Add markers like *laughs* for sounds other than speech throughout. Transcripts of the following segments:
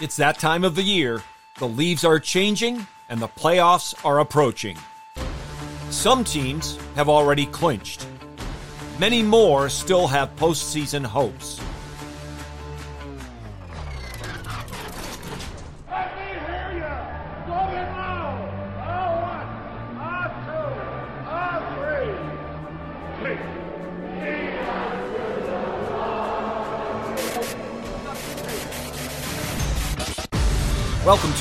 It's that time of the year. The leaves are changing and the playoffs are approaching. Some teams have already clinched. Many more still have postseason hopes.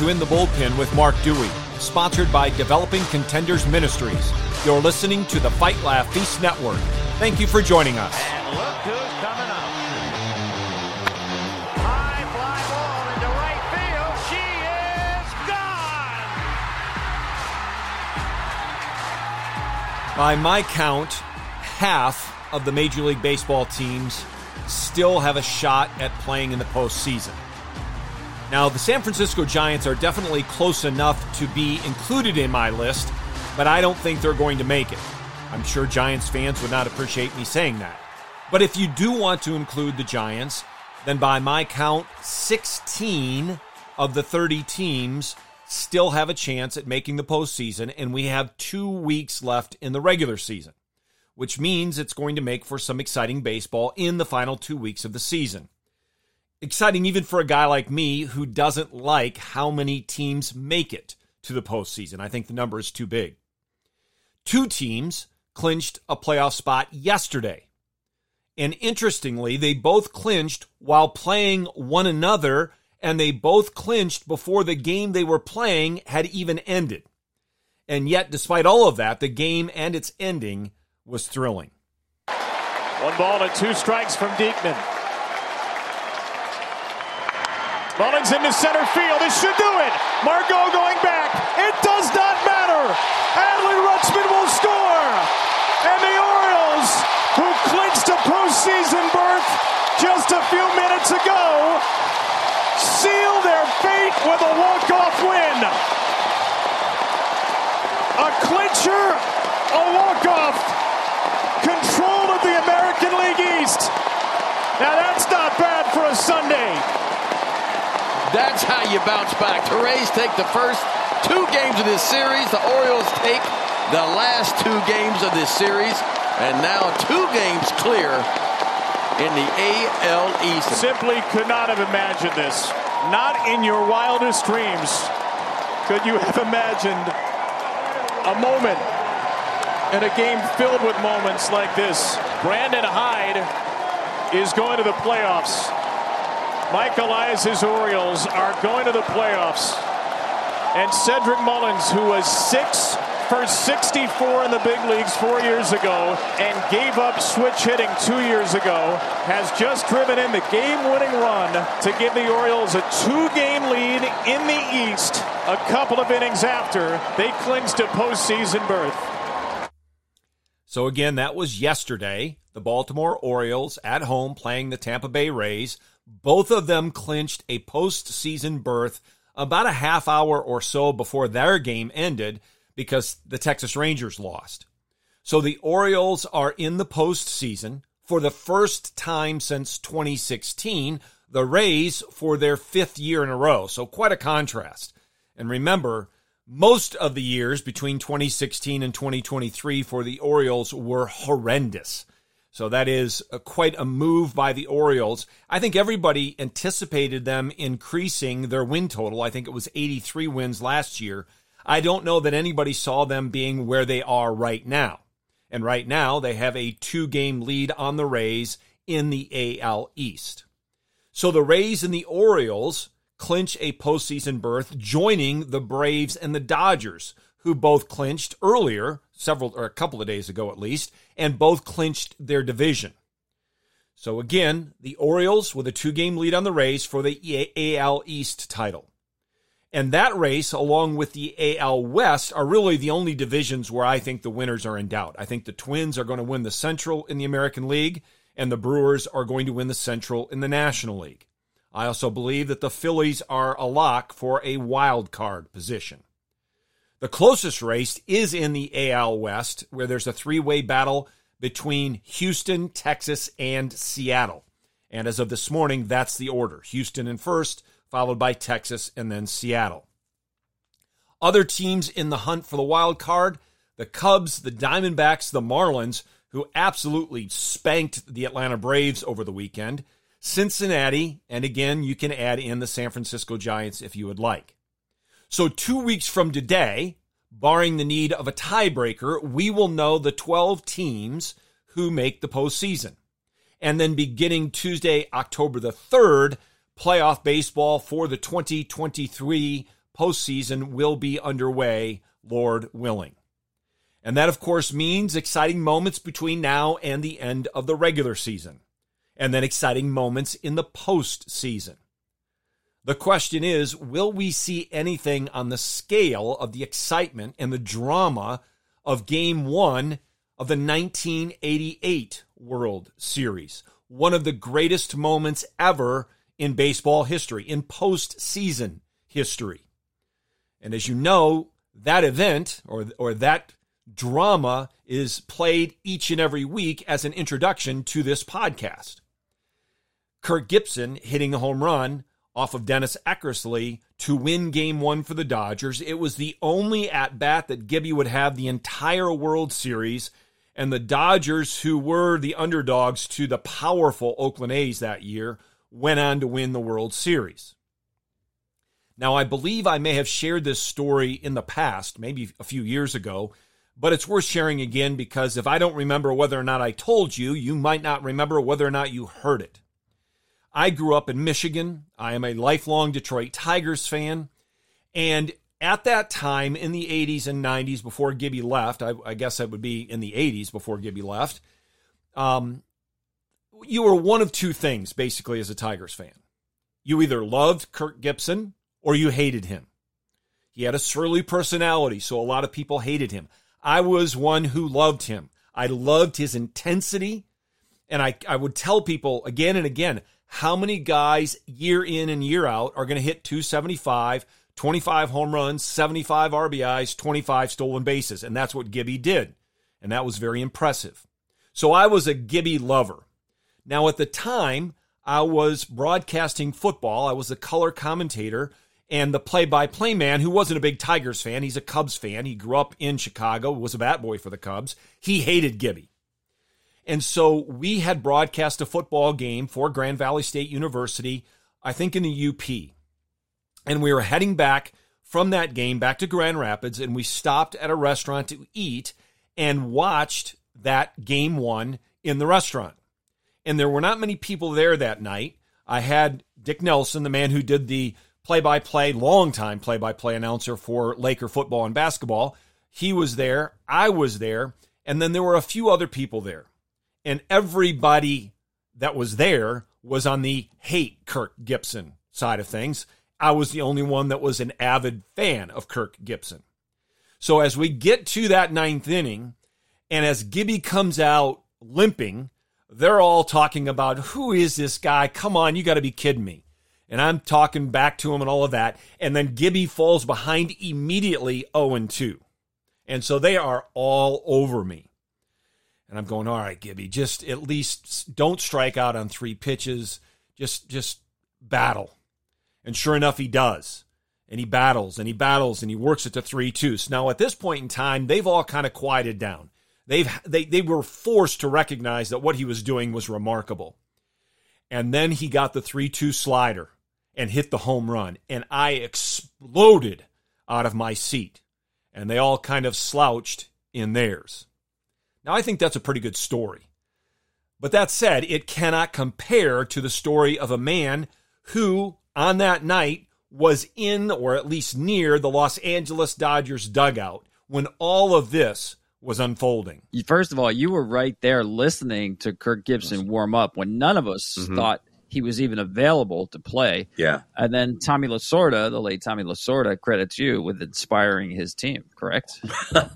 To In the Bullpen with Mark Dewey, sponsored by Developing Contenders Ministries. You're listening to the Fight Laugh Feast Network. Thank you for joining us. And look who's coming up. High fly ball into right field. She is gone. By my count, half of the Major League Baseball teams still have a shot at playing in the postseason. Now, the San Francisco Giants are definitely close enough to be included in my list, but I don't think they're going to make it. I'm sure Giants fans would not appreciate me saying that. But if you do want to include the Giants, then by my count, 16 of the 30 teams still have a chance at making the postseason, and we have two weeks left in the regular season, which means it's going to make for some exciting baseball in the final two weeks of the season. Exciting even for a guy like me who doesn't like how many teams make it to the postseason. I think the number is too big. Two teams clinched a playoff spot yesterday. And interestingly, they both clinched while playing one another, and they both clinched before the game they were playing had even ended. And yet, despite all of that, the game and its ending was thrilling. One ball and two strikes from Diekman. Mullins into center field. This should do it. Margot going back. It does not matter. Adley Rutschman will score. And the Orioles, who clinched a postseason berth just a few minutes ago, seal their fate with a walk-off win. A clincher, a walk-off. Control of the American League East. Now that's not bad for a Sunday. That's how you bounce back. The Rays take the first two games of this series. The Orioles take the last two games of this series. And now two games clear in the AL East. Simply could not have imagined this. Not in your wildest dreams could you have imagined a moment in a game filled with moments like this. Brandon Hyde is going to the playoffs. Mike Elias's Orioles are going to the playoffs. And Cedric Mullins, who was six for 64 in the big leagues four years ago and gave up switch hitting two years ago, has just driven in the game winning run to give the Orioles a two game lead in the East a couple of innings after they clinched a postseason berth. So, again, that was yesterday. The Baltimore Orioles at home playing the Tampa Bay Rays. Both of them clinched a postseason berth about a half hour or so before their game ended because the Texas Rangers lost. So the Orioles are in the postseason for the first time since 2016, the Rays for their fifth year in a row. So quite a contrast. And remember, most of the years between 2016 and 2023 for the Orioles were horrendous. So that is a, quite a move by the Orioles. I think everybody anticipated them increasing their win total. I think it was 83 wins last year. I don't know that anybody saw them being where they are right now. And right now, they have a two game lead on the Rays in the AL East. So the Rays and the Orioles clinch a postseason berth, joining the Braves and the Dodgers, who both clinched earlier, several or a couple of days ago at least, and both clinched their division. So again, the Orioles with a two game lead on the Rays for the AL East title. And that race, along with the AL West, are really the only divisions where I think the winners are in doubt. I think the Twins are going to win the Central in the American League, and the Brewers are going to win the Central in the National League. I also believe that the Phillies are a lock for a wild card position. The closest race is in the AL West, where there's a three way battle between Houston, Texas, and Seattle. And as of this morning, that's the order Houston in first, followed by Texas and then Seattle. Other teams in the hunt for the wild card the Cubs, the Diamondbacks, the Marlins, who absolutely spanked the Atlanta Braves over the weekend, Cincinnati, and again, you can add in the San Francisco Giants if you would like. So, two weeks from today, barring the need of a tiebreaker, we will know the 12 teams who make the postseason. And then beginning Tuesday, October the 3rd, playoff baseball for the 2023 postseason will be underway, Lord willing. And that, of course, means exciting moments between now and the end of the regular season, and then exciting moments in the postseason. The question is will we see anything on the scale of the excitement and the drama of game one of the 1988 World Series? One of the greatest moments ever in baseball history, in postseason history. And as you know, that event or, or that drama is played each and every week as an introduction to this podcast. Kirk Gibson hitting a home run off of Dennis Eckersley to win game one for the Dodgers. It was the only at bat that Gibby would have the entire World Series. And the Dodgers, who were the underdogs to the powerful Oakland A's that year, went on to win the World Series. Now, I believe I may have shared this story in the past, maybe a few years ago, but it's worth sharing again because if I don't remember whether or not I told you, you might not remember whether or not you heard it. I grew up in Michigan. I am a lifelong Detroit Tigers fan. And at that time in the 80s and 90s, before Gibby left, I, I guess that would be in the 80s before Gibby left, um, you were one of two things basically as a Tigers fan. You either loved Kirk Gibson or you hated him. He had a surly personality, so a lot of people hated him. I was one who loved him. I loved his intensity. And I, I would tell people again and again how many guys year in and year out are going to hit 275, 25 home runs, 75 RBIs, 25 stolen bases. And that's what Gibby did. And that was very impressive. So I was a Gibby lover. Now, at the time, I was broadcasting football. I was a color commentator and the play-by-play man who wasn't a big Tigers fan, he's a Cubs fan. He grew up in Chicago, was a bat boy for the Cubs. He hated Gibby. And so we had broadcast a football game for Grand Valley State University, I think in the UP. And we were heading back from that game back to Grand Rapids, and we stopped at a restaurant to eat and watched that game one in the restaurant. And there were not many people there that night. I had Dick Nelson, the man who did the play by play, long-time play by play announcer for Laker football and basketball. He was there. I was there. And then there were a few other people there. And everybody that was there was on the hate Kirk Gibson side of things. I was the only one that was an avid fan of Kirk Gibson. So as we get to that ninth inning, and as Gibby comes out limping, they're all talking about who is this guy? Come on, you got to be kidding me and I'm talking back to him and all of that. And then Gibby falls behind immediately 0 2. And so they are all over me. And I'm going, all right, Gibby, just at least don't strike out on three pitches. Just just battle. And sure enough, he does. And he battles and he battles and he works it to three two. So now at this point in time, they've all kind of quieted down. They've they they were forced to recognize that what he was doing was remarkable. And then he got the 3 2 slider and hit the home run. And I exploded out of my seat. And they all kind of slouched in theirs. Now, I think that's a pretty good story. But that said, it cannot compare to the story of a man who, on that night, was in or at least near the Los Angeles Dodgers dugout when all of this was unfolding. First of all, you were right there listening to Kirk Gibson warm up when none of us mm-hmm. thought he was even available to play. Yeah. And then Tommy Lasorda, the late Tommy Lasorda, credits you with inspiring his team, correct?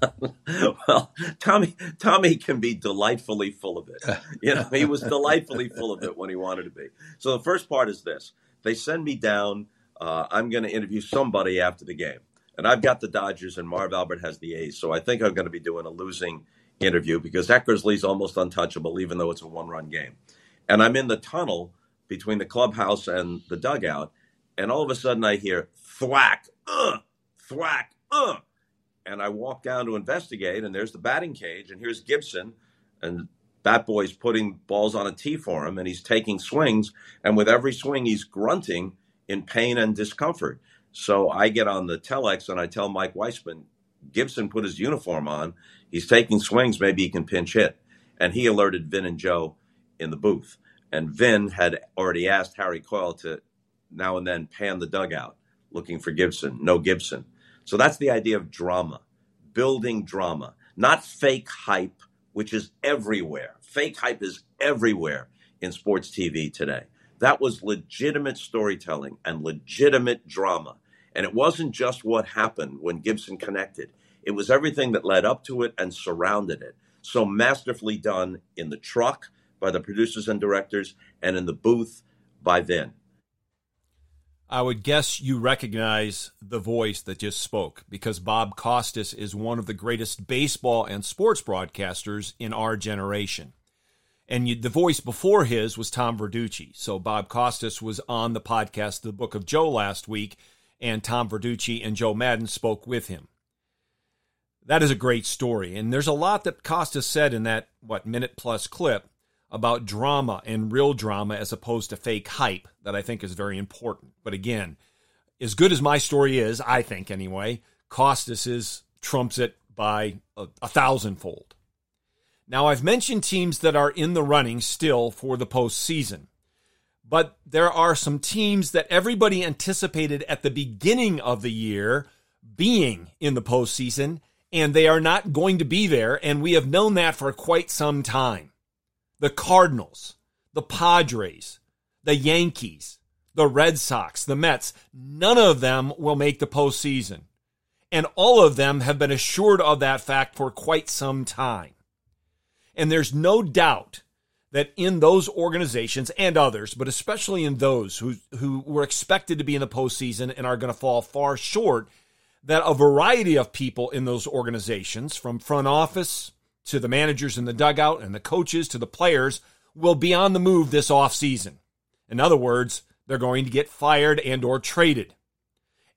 *laughs* well, Tommy Tommy can be delightfully full of it. You know, he was delightfully full of it when he wanted to be. So the first part is this. They send me down. Uh, I'm going to interview somebody after the game. And I've got the Dodgers and Marv Albert has the A's. So I think I'm going to be doing a losing interview because that Eckersley's almost untouchable, even though it's a one run game. And I'm in the tunnel between the clubhouse and the dugout. And all of a sudden I hear thwack, uh, thwack, uh. And I walk down to investigate, and there's the batting cage, and here's Gibson, and Bat Boy's putting balls on a tee for him, and he's taking swings, and with every swing he's grunting in pain and discomfort. So I get on the telex and I tell Mike Weisman, Gibson put his uniform on. He's taking swings. Maybe he can pinch hit. And he alerted Vin and Joe in the booth. And Vin had already asked Harry Coyle to now and then pan the dugout looking for Gibson. No Gibson. So that's the idea of drama, building drama, not fake hype, which is everywhere. Fake hype is everywhere in sports TV today. That was legitimate storytelling and legitimate drama. And it wasn't just what happened when Gibson connected, it was everything that led up to it and surrounded it. So masterfully done in the truck by the producers and directors and in the booth by then. I would guess you recognize the voice that just spoke because Bob Costas is one of the greatest baseball and sports broadcasters in our generation. And you, the voice before his was Tom Verducci. So Bob Costas was on the podcast, The Book of Joe, last week, and Tom Verducci and Joe Maddon spoke with him. That is a great story. And there's a lot that Costas said in that, what, minute plus clip about drama and real drama as opposed to fake hype that I think is very important. But again, as good as my story is, I think anyway, Costas is trumps it by a, a thousandfold. Now, I've mentioned teams that are in the running still for the postseason, but there are some teams that everybody anticipated at the beginning of the year being in the postseason, and they are not going to be there, and we have known that for quite some time. The Cardinals, the Padres, the Yankees, the Red Sox, the Mets, none of them will make the postseason. And all of them have been assured of that fact for quite some time. And there's no doubt that in those organizations and others, but especially in those who, who were expected to be in the postseason and are going to fall far short, that a variety of people in those organizations, from front office to the managers in the dugout and the coaches to the players, will be on the move this offseason. In other words, they're going to get fired and or traded.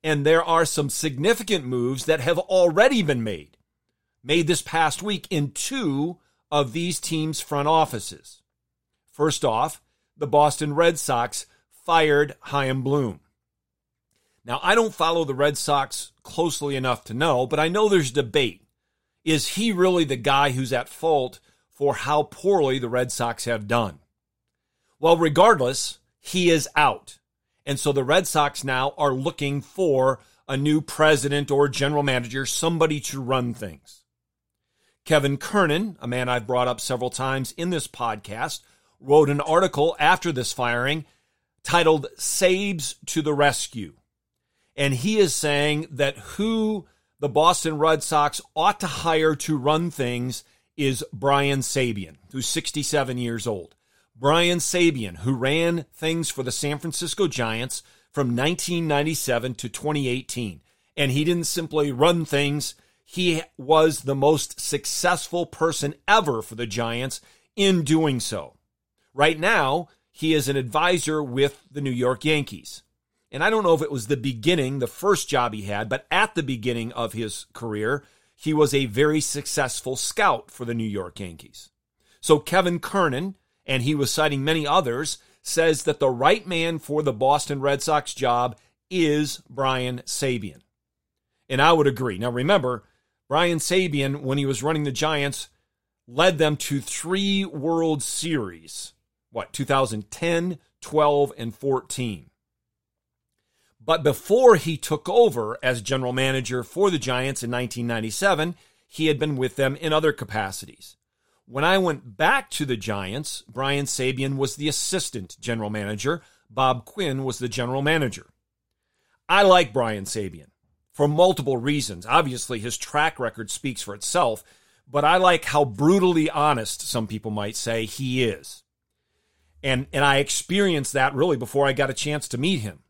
And there are some significant moves that have already been made. Made this past week in two of these teams' front offices. First off, the Boston Red Sox fired Chaim Bloom. Now, I don't follow the Red Sox closely enough to know, but I know there's debate. Is he really the guy who's at fault for how poorly the Red Sox have done? Well, regardless, he is out. And so the Red Sox now are looking for a new president or general manager, somebody to run things. Kevin Kernan, a man I've brought up several times in this podcast, wrote an article after this firing titled Sabes to the Rescue. And he is saying that who the Boston Red Sox ought to hire to run things is Brian Sabean, who's 67 years old. Brian Sabean, who ran things for the San Francisco Giants from 1997 to 2018. And he didn't simply run things, he was the most successful person ever for the Giants in doing so. Right now, he is an advisor with the New York Yankees. And I don't know if it was the beginning, the first job he had, but at the beginning of his career, he was a very successful scout for the New York Yankees. So Kevin Kernan, and he was citing many others, says that the right man for the Boston Red Sox job is Brian Sabean. And I would agree. Now remember, Brian Sabean, when he was running the Giants, led them to three World Series. What, 2010, 12, and 14. But before he took over as general manager for the Giants in 1997, he had been with them in other capacities. When I went back to the Giants, Brian Sabean was the assistant general manager. Bob Quinn was the general manager. I like Brian Sabean for multiple reasons. Obviously, his track record speaks for itself, but I like how brutally honest, some people might say, he is. And, and I experienced that really before I got a chance to meet him.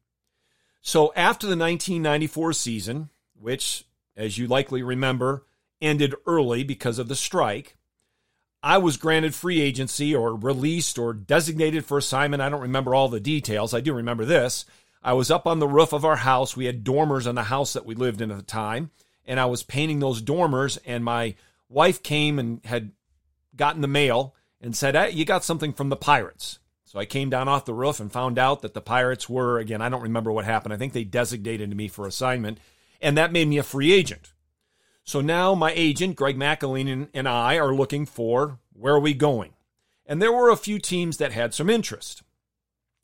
So after the 1994 season, which, as you likely remember, ended early because of the strike, I was granted free agency or released or designated for assignment. I don't remember all the details. I do remember this. I was up on the roof of our house. We had dormers on the house that we lived in at the time, and I was painting those dormers. And my wife came and had gotten the mail and said, hey, You got something from the Pirates. So I came down off the roof and found out that the Pirates were, again, I don't remember what happened. I think they designated me for assignment, and that made me a free agent. So now my agent, Greg McElhinney, and I are looking for where are we going? And there were a few teams that had some interest.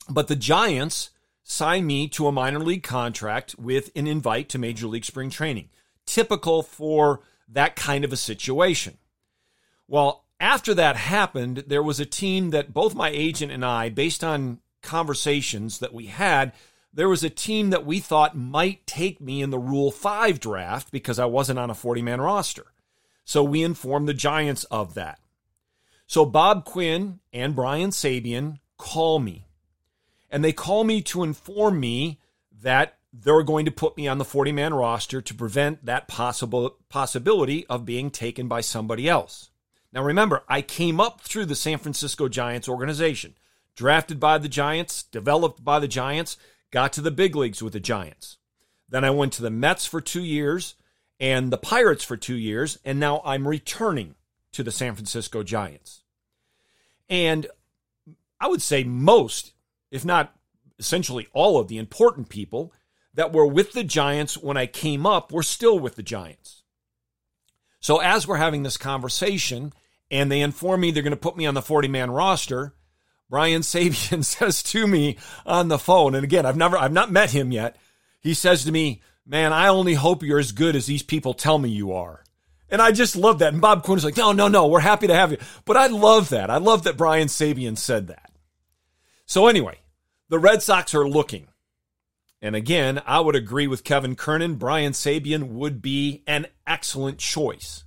But the Giants signed me to a minor league contract with an invite to Major League Spring Training, typical for that kind of a situation. Well, after that happened, there was a team that both my agent and I, based on conversations that we had, there was a team that we thought might take me in the Rule 5 draft because I wasn't on a 40 man roster. So we informed the Giants of that. So Bob Quinn and Brian Sabean call me. And they call me to inform me that they're going to put me on the 40 man roster to prevent that possible possibility of being taken by somebody else. Now remember, I came up through the San Francisco Giants organization, drafted by the Giants, developed by the Giants, got to the big leagues with the Giants. Then I went to the Mets for two years and the Pirates for two years, and now I'm returning to the San Francisco Giants. And I would say most, if not essentially all of the important people that were with the Giants when I came up were still with the Giants. So as we're having this conversation and they inform me they're going to put me on the 40 man roster, Brian Sabean *laughs* says to me on the phone, and again, I've never, I've not met him yet. He says to me, man, I only hope you're as good as these people tell me you are. And I just love that. And Bob Quinn is like, no, no, no, we're happy to have you. But I love that. I love that Brian Sabean said that. So anyway, the Red Sox are looking. And again, I would agree with Kevin Kernan. Brian Sabean would be an excellent choice.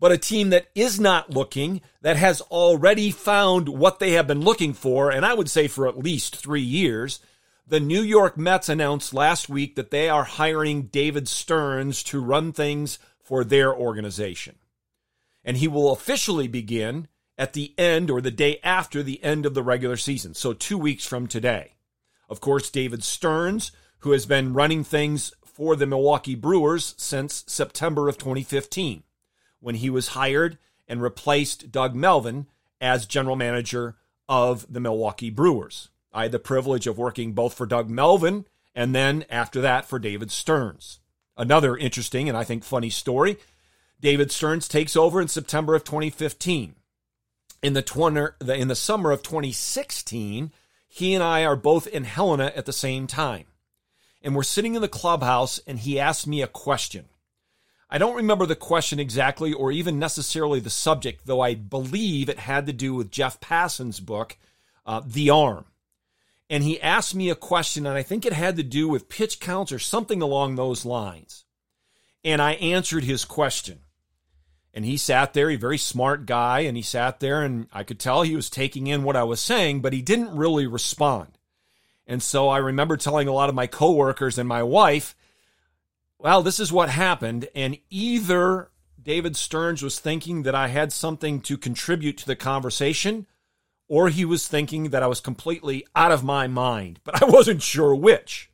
But a team that is not looking, that has already found what they have been looking for, and I would say for at least three years, the New York Mets announced last week that they are hiring David Stearns to run things for their organization. And he will officially begin at the end or the day after the end of the regular season, so two weeks from today. Of course, David Stearns, who has been running things for the Milwaukee Brewers since September of 2015, when he was hired and replaced Doug Melvin as general manager of the Milwaukee Brewers. I had the privilege of working both for Doug Melvin and then after that for David Stearns. Another interesting and I think funny story David Stearns takes over in September of 2015. In the, 20, in the summer of 2016, he and I are both in Helena at the same time. And we're sitting in the clubhouse, and he asked me a question. I don't remember the question exactly or even necessarily the subject, though I believe it had to do with Jeff Passan's book, uh, The Arm and he asked me a question, and I think it had to do with pitch counts or something along those lines. And I answered his question. And he sat there, a very smart guy, and he sat there, and I could tell he was taking in what I was saying, but he didn't really respond. And so I remember telling a lot of my coworkers and my wife, well, this is what happened. And either David Stearns was thinking that I had something to contribute to the conversation, or he was thinking that I was completely out of my mind, but I *laughs* wasn't sure which.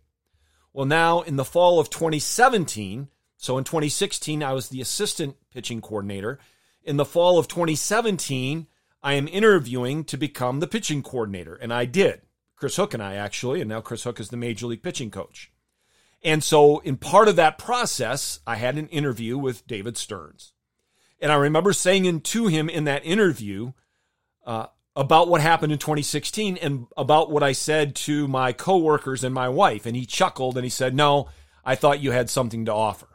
Well, now in the fall of 2017, so in 2016, I was the assistant pitching coordinator. In the fall of 2017, I am interviewing to become the pitching coordinator, and I did. Chris Hook and I actually, and now Chris Hook is the major league pitching coach. And so, in part of that process, I had an interview with David Stearns. And I remember saying to him in that interview, uh, about what happened in 2016 and about what I said to my coworkers and my wife. And he chuckled and he said, No, I thought you had something to offer.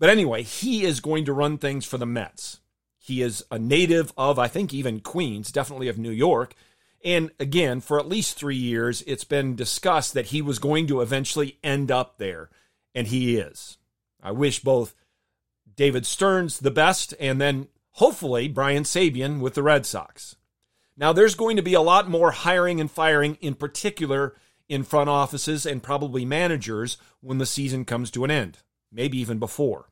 But anyway, he is going to run things for the Mets. He is a native of, I think, even Queens, definitely of New York. And again, for at least three years, it's been discussed that he was going to eventually end up there. And he is. I wish both David Stearns the best and then hopefully Brian Sabean with the Red Sox. Now, there's going to be a lot more hiring and firing, in particular in front offices and probably managers when the season comes to an end, maybe even before.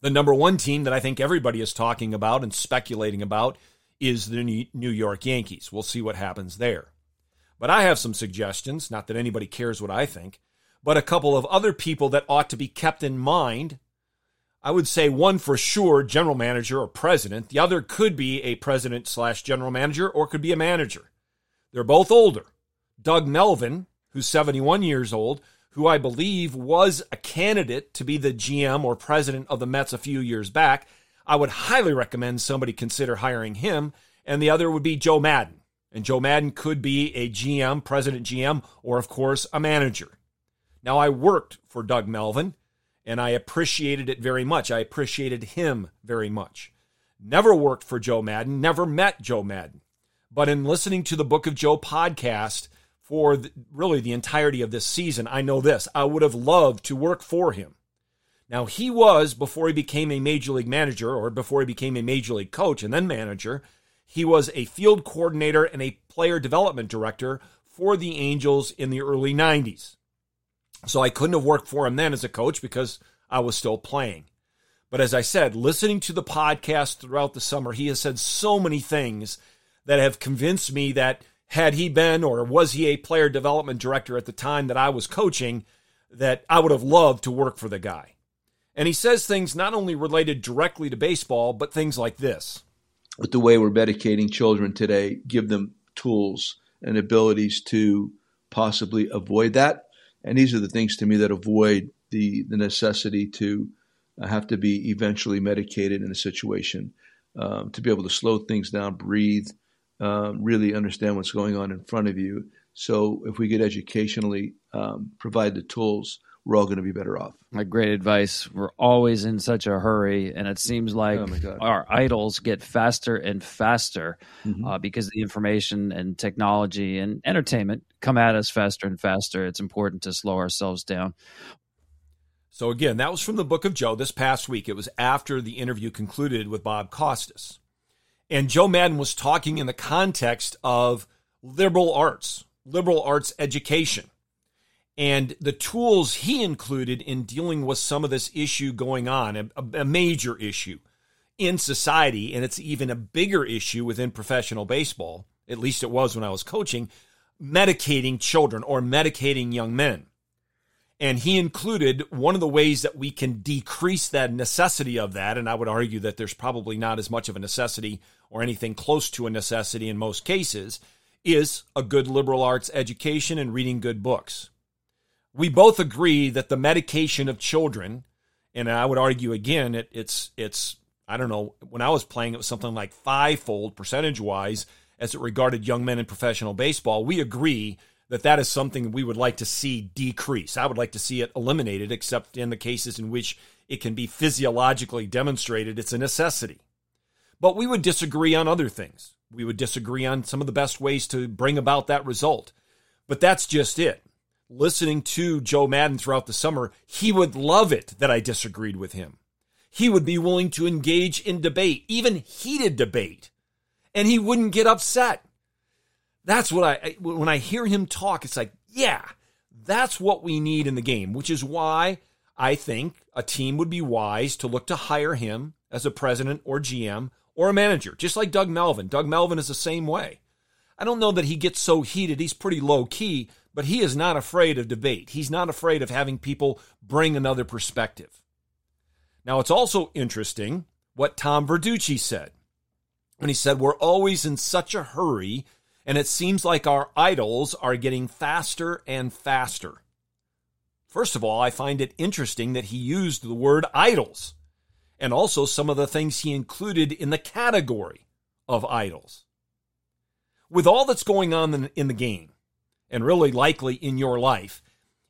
The number one team that I think everybody is talking about and speculating about is the New York Yankees. We'll see what happens there. But I have some suggestions, not that anybody cares what I think, but a couple of other people that ought to be kept in mind. I would say one for sure, general manager or president. The other could be a president slash general manager or could be a manager. They're both older. Doug Melvin, who's 71 years old, who I believe was a candidate to be the GM or president of the Mets a few years back, I would highly recommend somebody consider hiring him. And the other would be Joe Maddon. And Joe Maddon could be a GM, president GM, or of course, a manager. Now, I worked for Doug Melvin and I appreciated it very much. I appreciated him very much. Never worked for Joe Maddon, never met Joe Maddon. But in listening to the Book of Joe podcast, for the, really the entirety of this season, I know this. I would have loved to work for him. Now, he was, before he became a major league manager or before he became a major league coach and then manager, he was a field coordinator and a player development director for the Angels in the early 90s. So I couldn't have worked for him then as a coach because I was still playing. But as I said, listening to the podcast throughout the summer, he has said so many things that have convinced me that had he been or was he a player development director at the time that I was coaching, that I would have loved to work for the guy. And he says things not only related directly to baseball, but things like this. With the way we're medicating children today, give them tools and abilities to possibly avoid that. And these are the things to me that avoid the, the necessity to have to be eventually medicated in a situation, um, to be able to slow things down, breathe, um, really understand what's going on in front of you. So if we could educationally um, provide the tools, we're all going to be better off. great advice. We're always in such a hurry, and it seems like oh our idols get faster and faster mm-hmm. uh, because the information and technology and entertainment come at us faster and faster. It's important to slow ourselves down. So again, that was from the book of Joe this past week. It was after the interview concluded with Bob Costas. And Joe Maddon was talking in the context of liberal arts, liberal arts education, and the tools he included in dealing with some of this issue going on, a, a major issue in society. And it's even a bigger issue within professional baseball. At least it was when I was coaching, medicating children or medicating young men. And he included one of the ways that we can decrease that necessity of that. And I would argue that there's probably not as much of a necessity or anything close to a necessity in most cases is a good liberal arts education and reading good books. We both agree that the medication of children, and I would argue again, it, it's it's I don't know when I was playing it was something like fivefold percentage wise as it regarded young men in professional baseball. We agree that that is something we would like to see decrease. I would like to see it eliminated, except in the cases in which it can be physiologically demonstrated it's a necessity. But we would disagree on other things. We would disagree on some of the best ways to bring about that result. But that's just it. Listening to Joe Maddon throughout the summer, he would love it that I disagreed with him. He would be willing to engage in debate, even heated debate, and he wouldn't get upset. That's what I, when I hear him talk, it's like, yeah, that's what we need in the game, which is why I think a team would be wise to look to hire him as a president or GM or a manager, just like Doug Melvin. Doug Melvin is the same way. I don't know that he gets so heated. He's pretty low key, but he is not afraid of debate. He's not afraid of having people bring another perspective. Now, it's also interesting what Tom Verducci said when he said, We're always in such a hurry, and it seems like our idols are getting faster and faster. First of all, I find it interesting that he used the word idols and also some of the things he included in the category of idols. With all that's going on in the game, and really likely in your life,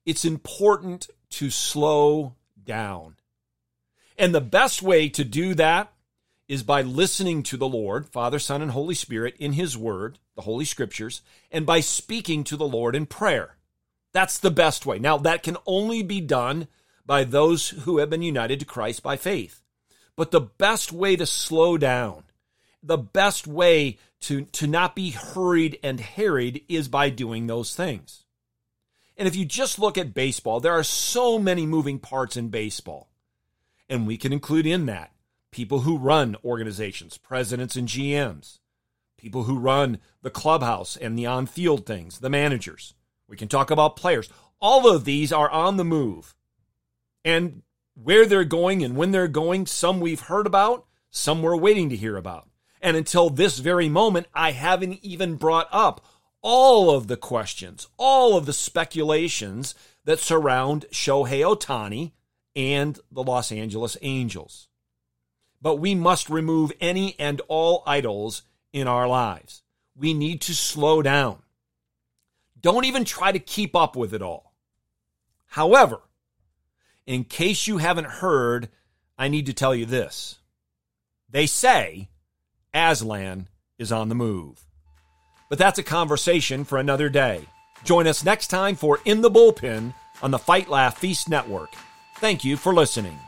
it's important to slow down. And the best way to do that is by listening to the Lord, Father, Son, and Holy Spirit in His Word, the Holy Scriptures, and by speaking to the Lord in prayer. That's the best way. Now, that can only be done by those who have been united to Christ by faith. But the best way to slow down, the best way to, to not be hurried and harried is by doing those things. And if you just look at baseball, there are so many moving parts in baseball. And we can include in that people who run organizations, presidents and GMs, people who run the clubhouse and the on field things, the managers. We can talk about players. All of these are on the move. And where they're going and when they're going, some we've heard about, some we're waiting to hear about. And until this very moment, I haven't even brought up all of the questions, all of the speculations that surround Shohei Ohtani and the Los Angeles Angels. But we must remove any and all idols in our lives. We need to slow down. Don't even try to keep up with it all. However, in case you haven't heard, I need to tell you this. They say Aslan is on the move. But that's a conversation for another day. Join us next time for In the Bullpen on the Fight Laugh Feast Network. Thank you for listening.